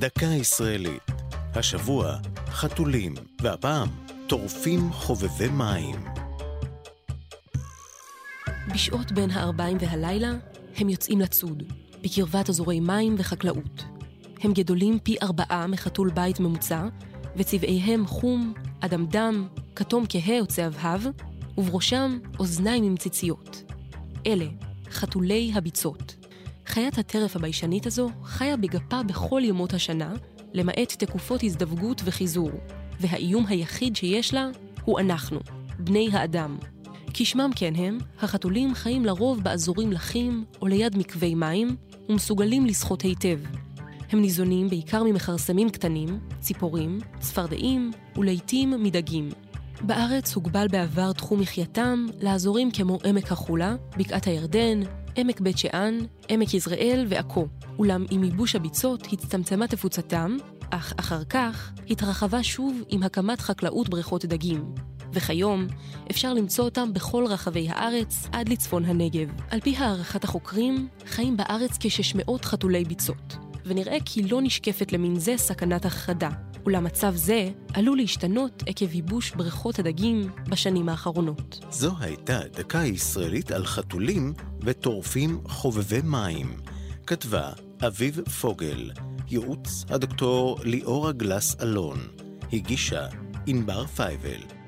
דקה ישראלית. השבוע, חתולים, והפעם, טורפים חובבי מים. בשעות בין הערביים והלילה, הם יוצאים לצוד, בקרבת אזורי מים וחקלאות. הם גדולים פי ארבעה מחתול בית ממוצע, וצבעיהם חום, אדמדם, כתום כהה או צהבהב, ובראשם אוזניים עם ציציות. אלה, חתולי הביצות. חיית הטרף הביישנית הזו חיה בגפה בכל ימות השנה, למעט תקופות הזדווגות וחיזור, והאיום היחיד שיש לה הוא אנחנו, בני האדם. כשמם כן הם, החתולים חיים לרוב באזורים לחים או ליד מקווי מים, ומסוגלים לשחות היטב. הם ניזונים בעיקר ממכרסמים קטנים, ציפורים, צפרדעים ולעיתים מדגים. בארץ הוגבל בעבר תחום מחייתם לאזורים כמו עמק החולה, בקעת הירדן, עמק בית שאן, עמק יזרעאל ועכו. אולם עם ייבוש הביצות הצטמצמה תפוצתם, אך אחר כך התרחבה שוב עם הקמת חקלאות בריכות דגים. וכיום אפשר למצוא אותם בכל רחבי הארץ עד לצפון הנגב. על פי הערכת החוקרים, חיים בארץ כ-600 חתולי ביצות, ונראה כי לא נשקפת למין זה סכנת הכחדה. אולם מצב זה עלול להשתנות עקב ייבוש בריכות הדגים בשנים האחרונות. זו הייתה דקה ישראלית על חתולים וטורפים חובבי מים. כתבה אביב פוגל, ייעוץ הדוקטור ליאורה גלס אלון, הגישה ענבר פייבל.